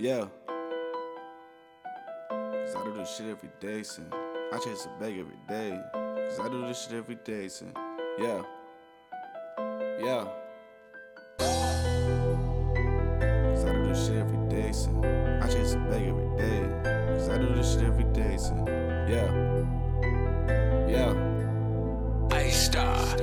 Yeah. Cause I do this shit every day, son. I chase a bag every day. Cause I do this shit every day, son. Yeah. Yeah. Cause I do this shit every day, son. I chase a bag every day. Cause I do this shit every day, son. Yeah. Yeah. A star.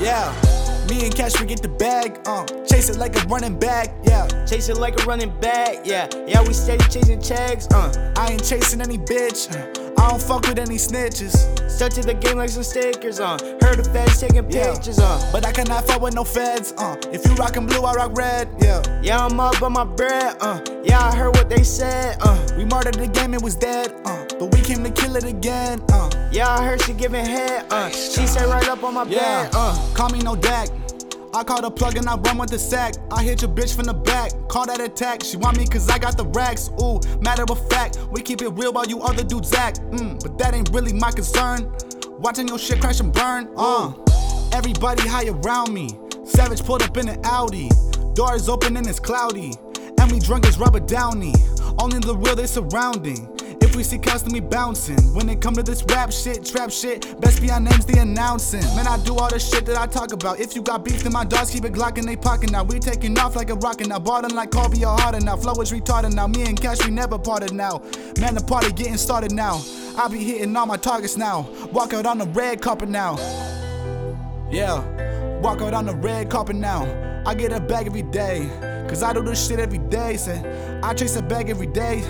Yeah. Me and Cash, we get the bag, uh. Chase it like a running back, yeah. Chase it like a running back, yeah. Yeah, we steady chasing checks, uh. I ain't chasing any bitch. uh. I don't fuck with any snitches. Stuck to the game like some stickers, uh. Heard the feds taking Yeah. pictures, uh. But I cannot fuck with no feds, uh. If you rockin' blue, I rock red, yeah. Yeah, I'm up on my bread, uh. Yeah, I heard what they said, uh. We murdered the game, it was dead, uh. But we came to kill it again, uh. Yeah, I heard she giving head, uh. She sat right up on my Yeah, bed, uh. Call me NoDak. I call the plug and I run with the sack. I hit your bitch from the back. Call that attack. She want me cause I got the racks. Ooh, matter of fact, we keep it real while you other dudes act. Mm, but that ain't really my concern. Watching your shit crash and burn. Uh, everybody high around me. Savage pulled up in an Audi. Doors open and it's cloudy. And we drunk as rubber downy. Only the real they surrounding. We see custom, bouncing. When it come to this rap shit, trap shit, best be our names the announcing. Man, I do all the shit that I talk about. If you got beef, then my dogs keep it Glock in they pocket now. We taking off like a rocket now. Ballin' like Kobe or harder now. Flow is retarded now. Me and Cash, we never parted now. Man, the party getting started now. I be hitting all my targets now. Walk out on the red carpet now. Yeah, walk out on the red carpet now. I get a bag every day, cause I do this shit every day. Say, I chase a bag every day,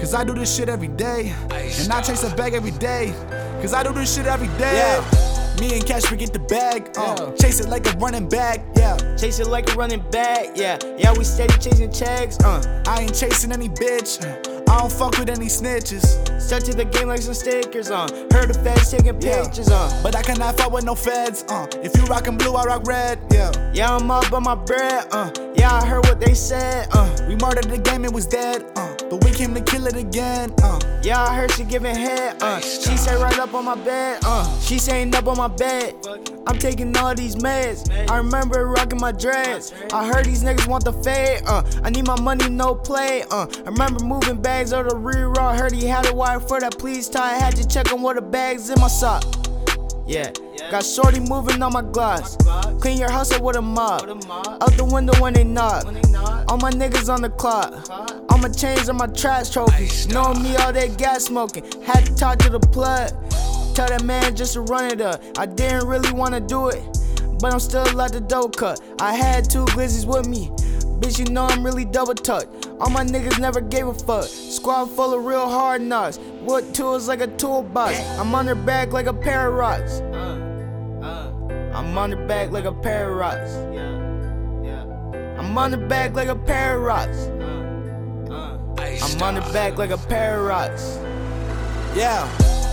cause I do this shit every day. And I chase a bag every day, cause I do this shit every day. Yeah. Me and Cash, we get the bag, uh, Yeah. chase it like a running back, yeah. Chase it like a running back, yeah. Yeah, we steady chasing checks, uh. I ain't chasing any bitch, I don't fuck with any snitches. Stuck to the game like some stickers, uh. Heard the feds taking Yeah. pictures, uh. But I cannot fuck with no feds, uh. If you rockin' blue, I rock red, yeah. Yeah, I'm up on my bread, uh. Yeah, I heard what they said, uh. We murdered the game, it was dead, uh. But we came to kill it again, uh. Yeah, I heard she giving head, uh. She sat right up on my bed, uh. She saying up on my bed. I'm taking all these meds. I remember rocking my dreads. I heard these niggas want the fade, uh. I need my money, no play, uh. I remember moving bags of the reroll. I heard he had a wire for that please tie. I had to check on what the bags in my sock. Yeah. Got shorty moving on my gloss. Clean your house up with a mop. Out the window when they knock. All my niggas on the clock. All my chains are my trash trophies. Know me all that gas smoking. Had to talk to the plug. Tell that man just to run it up. I didn't really wanna do it, but I'm still like the dough cut. I had two glizzies with me. Bitch, you know I'm really double tucked. All my niggas never gave a fuck. Squad full of real hard knocks. Wood tools like a toolbox. I'm on her back like a pair of rocks. I'm on her back like a pair of rocks. I'm on the back like a pair of rocks. I'm on the back like a pair of rocks. Yeah,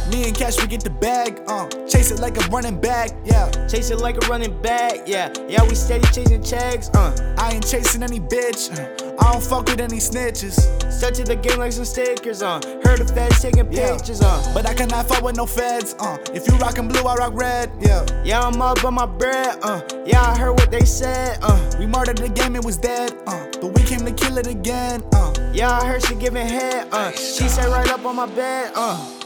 me and Cash, we get the bag, uh, chase it like a running back, yeah. Chase it like a running back, yeah. Yeah, we steady chasing checks, uh. I ain't chasing any bitch, uh, I don't fuck with any snitches. Stuck to the game like some stickers, uh. Heard the feds taking pictures, uh. But I cannot fuck with no feds, uh. If you rockin' blue, I rock red, yeah. Yeah, I'm up on my bread, uh. Yeah, I heard what they said, uh. We murdered the game, it was dead, uh. But we came to kill it again, uh. Yeah, I heard she giving head, uh. She sat right up on my bed, uh.